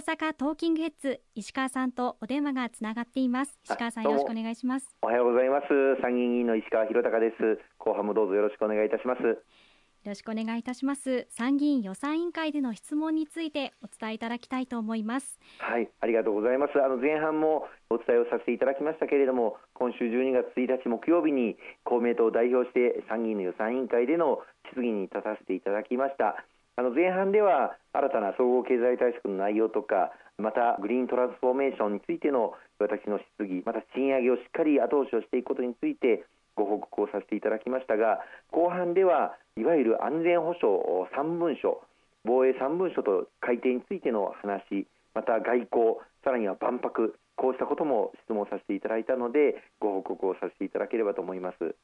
阪トーキングヘッズ石川さんとお電話がつながっています。石川さんよろしくお願いします。おはようございます。参議院議員の石川博隆です。後半もどうぞよろしくお願いいたします。よろしくお願いいたします。参議院予算委員会での質問についてお伝えいただきたいと思います。はいありがとうございます。あの前半もお伝えをさせていただきましたけれども今週12月1日木曜日に公明党を代表して参議院の予算委員会での質疑に立たせていただきましたあの前半では新たな総合経済対策の内容とかまたグリーントランスフォーメーションについての私の質疑また賃上げをしっかり後押しをしていくことについてご報告をさせていただきましたが後半ではいわゆる安全保障3文書防衛3文書と改定についての話また外交さらには万博こうしたことも質問させていただいたのでご報告をさせていただければと思います。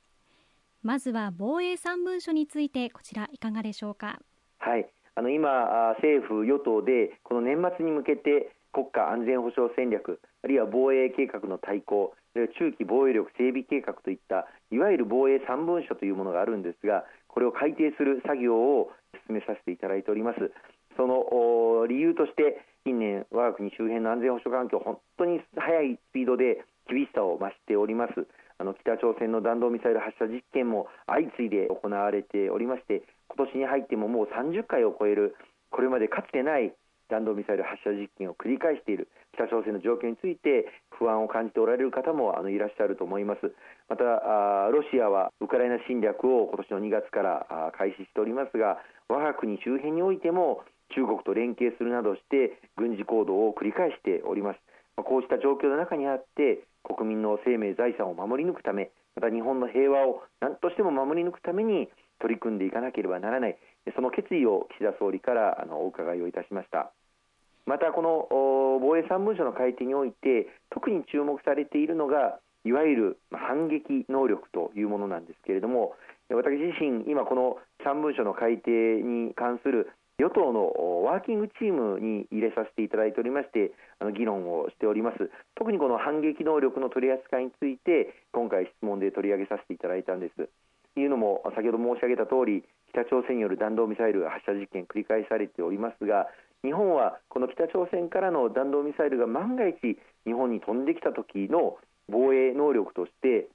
まずは防衛3文書についてこちらいかがでしょうか？はい。あの今、政府・与党でこの年末に向けて国家安全保障戦略あるいは防衛計画の大綱中期防衛力整備計画といったいわゆる防衛3文書というものがあるんですがこれを改定する作業を進めさせていただいております。その理由として近年我が国周辺の安全保障環境本当に速いスピードで厳しさを増しております。あの北朝鮮の弾道ミサイル発射実験も相次いで行われておりまして今年に入ってももう30回を超えるこれまでかつてない弾道ミサイル発射実験を繰り返している北朝鮮の状況について不安を感じておられる方もあのいらっしゃると思います。またロシアはウクライナ侵略を今年の2月から開始しておりますが我が国周辺においても中国と連携するなどして軍事行動を繰り返しております。こうした状況の中にあって国民の生命財産を守り抜くためまた日本の平和を何としても守り抜くために取り組んでいかなければならない。その決意を岸田総理からあのお伺いをいたしました。またこの防衛3文書の改定において特に注目されているのがいわゆる反撃能力というものなんですけれども私自身今この3文書の改定に関する与党のワーキングチームに入れさせていただいておりましてあの議論をしております。特にこの反撃能力の取り扱いについて今回質問で取り上げさせていただいたんです。というのも先ほど申し上げた通り北朝鮮による弾道ミサイル発射実験繰り返されておりますが日本はこの北朝鮮からの弾道ミサイルが万が一日本に飛んできた時の防衛能力として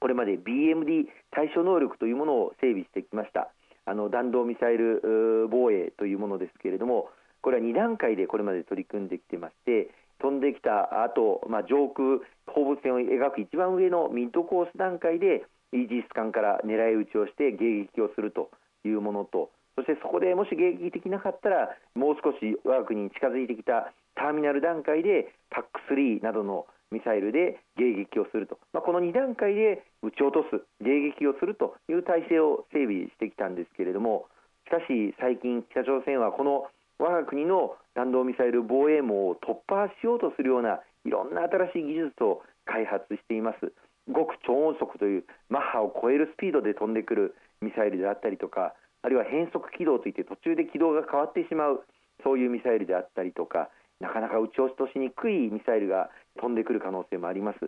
これまで BMD 対処能力というものを整備してきました。あの弾道ミサイル防衛というものですけれどもこれは2段階でこれまで取り組んできてまして飛んできた後、まあ、上空放物線を描く一番上のミッドコース段階でイージス艦から狙い撃ちをして迎撃をするというものとそしてそこでもし迎撃できなかったらもう少し我が国に近づいてきたターミナル段階で PAC3 などのミサイルで迎撃をすると、まあ、この2段階で撃ち落とす迎撃をするという体制を整備してきたんですけれどもしかし最近北朝鮮はこの我が国の弾道ミサイル防衛網を突破しようとするようないろんな新しい技術を開発しています。極超音速というマッハを超えるスピードで飛んでくるミサイルであったりとかあるいは変速軌道といって途中で軌道が変わってしまうそういうミサイルであったりとかなかなか撃ち落としにくいミサイルが飛んでくる可能性もあります。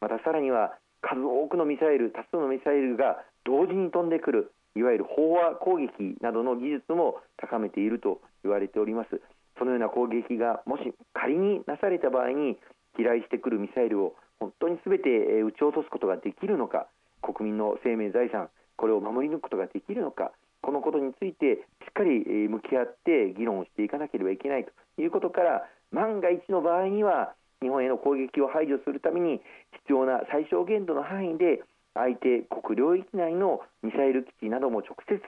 またさらには数多くのミサイル多数のミサイルが同時に飛んでくるいわゆる飽和攻撃などの技術も高めていると言われております。そのような攻撃がもし仮になされた場合に飛来してくるミサイルを本当にすべて撃ち落とすことができるのか国民の生命財産これを守り抜くことができるのかこのことについてしっかり向き合って議論をしていかなければいけないということから万が一の場合には日本への攻撃を排除するために必要な最小限度の範囲で相手国領域内のミサイル基地なども直接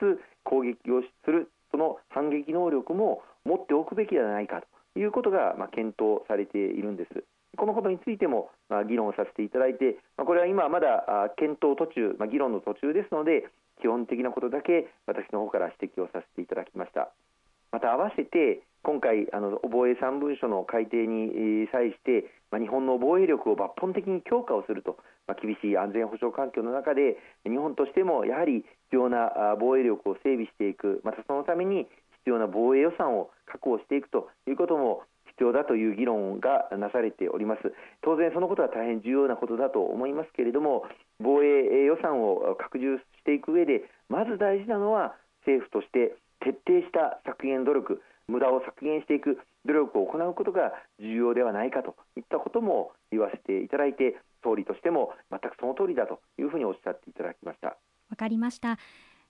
攻撃をするその反撃能力も持っておくべきではないかということが、まあ、検討されているんです。このことについても、まあ、議論させていただいて、まあ、これは今まだ検討途中、まあ、議論の途中ですので基本的なことだけ私の方から指摘をさせていただきましたまた合わせて今回あの防衛3文書の改定に際して、まあ、日本の防衛力を抜本的に強化をすると、まあ、厳しい安全保障環境の中で日本としてもやはり必要な防衛力を整備していくまたそのために必要な防衛予算を確保していくということも必要だという議論がなされております。当然そのことは大変重要なことだと思いますけれども防衛予算を拡充していく上でまず大事なのは政府として徹底した削減努力。無駄を削減していく努力を行うことが重要ではないかといったことも言わせていただいて総理としても全くその通りだというふうにおっしゃっていただきました。わかりました。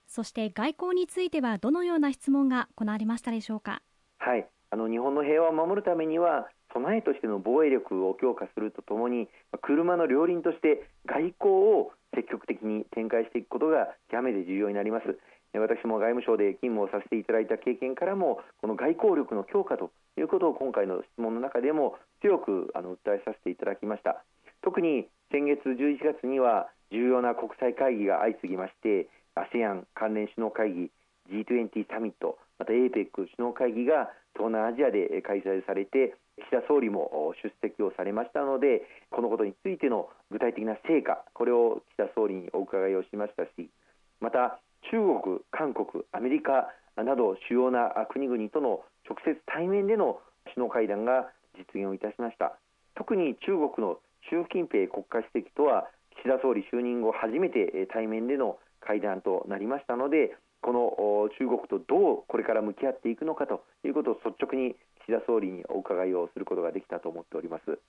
そして外交についてはどのような質問が行われましたでしょうか？はい。あの日本の平和を守るためには備えとしての防衛力を強化するとともに車の両輪として外交を積極的に展開していくことが極めて重要になります私も外務省で勤務をさせていただいた経験からもこの外交力の強化ということを今回の質問の中でも強くあの訴えさせていただきました。特に先月11月には重要な国際会議が相次ぎまして ASEAN 関連首脳会議 G20 サミットまた APEC 首脳会議が東南アジアで開催されて岸田総理も出席をされましたのでこのことについての具体的な成果これを岸田総理にお伺いをしましたしまた中国、韓国、アメリカなど主要な国々との直接対面での首脳会談が実現をいたしました。特に中国の習近平国家主席とは岸田総理就任後初めて対面での会談となりましたのでこの中国とどうこれから向き合っていくのかということを率直に岸田総理にお伺いをすることができたと思っております。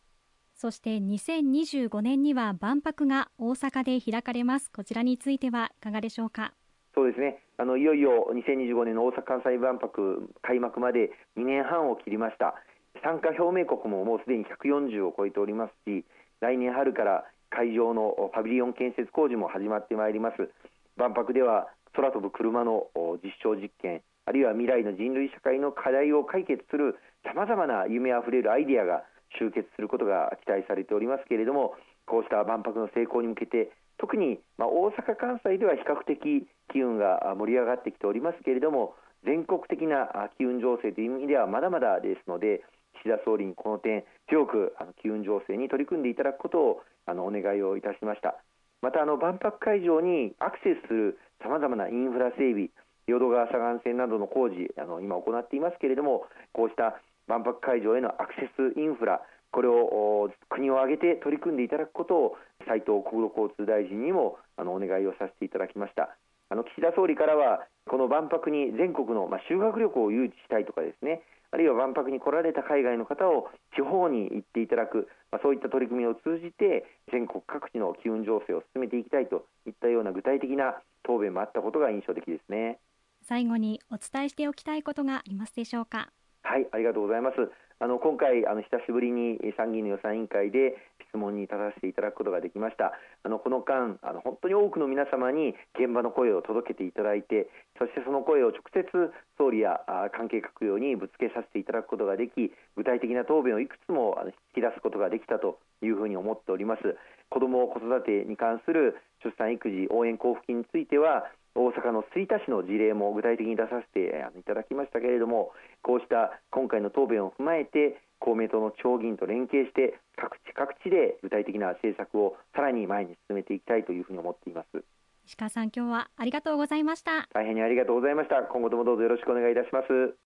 そして2025年には万博が大阪で開かれます。こちらについてはいかがでしょうか？そうですね。あのいよいよ2025年の大阪・関西万博開幕まで2年半を切りました。参加表明国ももうすでに140を超えておりますし来年春から会場のパビリオン建設工事も始まってまいります。万博では空飛ぶ車の実証実験あるいは未来の人類社会の課題を解決するさまざまな夢あふれるアイデアが集結することが期待されておりますけれどもこうした万博の成功に向けて特に、まあ、大阪・関西では比較的機運が盛り上がってきておりますけれども全国的な機運情勢という意味ではまだまだですので岸田総理にこの点強くあの機運情勢に取り組んでいただくことをあのお願いをいたしました。またあの万博会場にアクセスするさまざまなインフラ整備淀川左岸線などの工事あの今行っていますけれどもこうした万博会場へのアクセスインフラこれを国を挙げて取り組んでいただくことを斉藤国土交通大臣にもあのお願いをさせていただきました。あの岸田総理からはこの万博に全国の、まあ、修学旅行を誘致したいとかですね。あるいは万博に来られた海外の方を地方に行っていただく、まあ、そういった取り組みを通じて全国各地の機運情勢を進めていきたいといったような具体的な答弁もあったことが印象的ですね。最後にお伝えしておきたいことがありますでしょうか。はいありがとうございますあの今回あの久しぶりに参議院の予算委員会で質問に立たせていただくことができました。あのこの間あの本当に多くの皆様に現場の声を届けていただいてそしてその声を直接総理や関係閣僚にぶつけさせていただくことができ具体的な答弁をいくつも引き出すことができたというふうに思っております。子ども子育てに関する出産育児応援交付金については大阪の吹田市の事例も具体的に出させていただきましたけれどもこうした今回の答弁を踏まえて公明党の地方議員と連携して各地各地で具体的な政策をさらに前に進めていきたいというふうに思っています。石川さん今日はありがとうございました。大変にありがとうございました。今後ともどうぞよろしくお願いいたします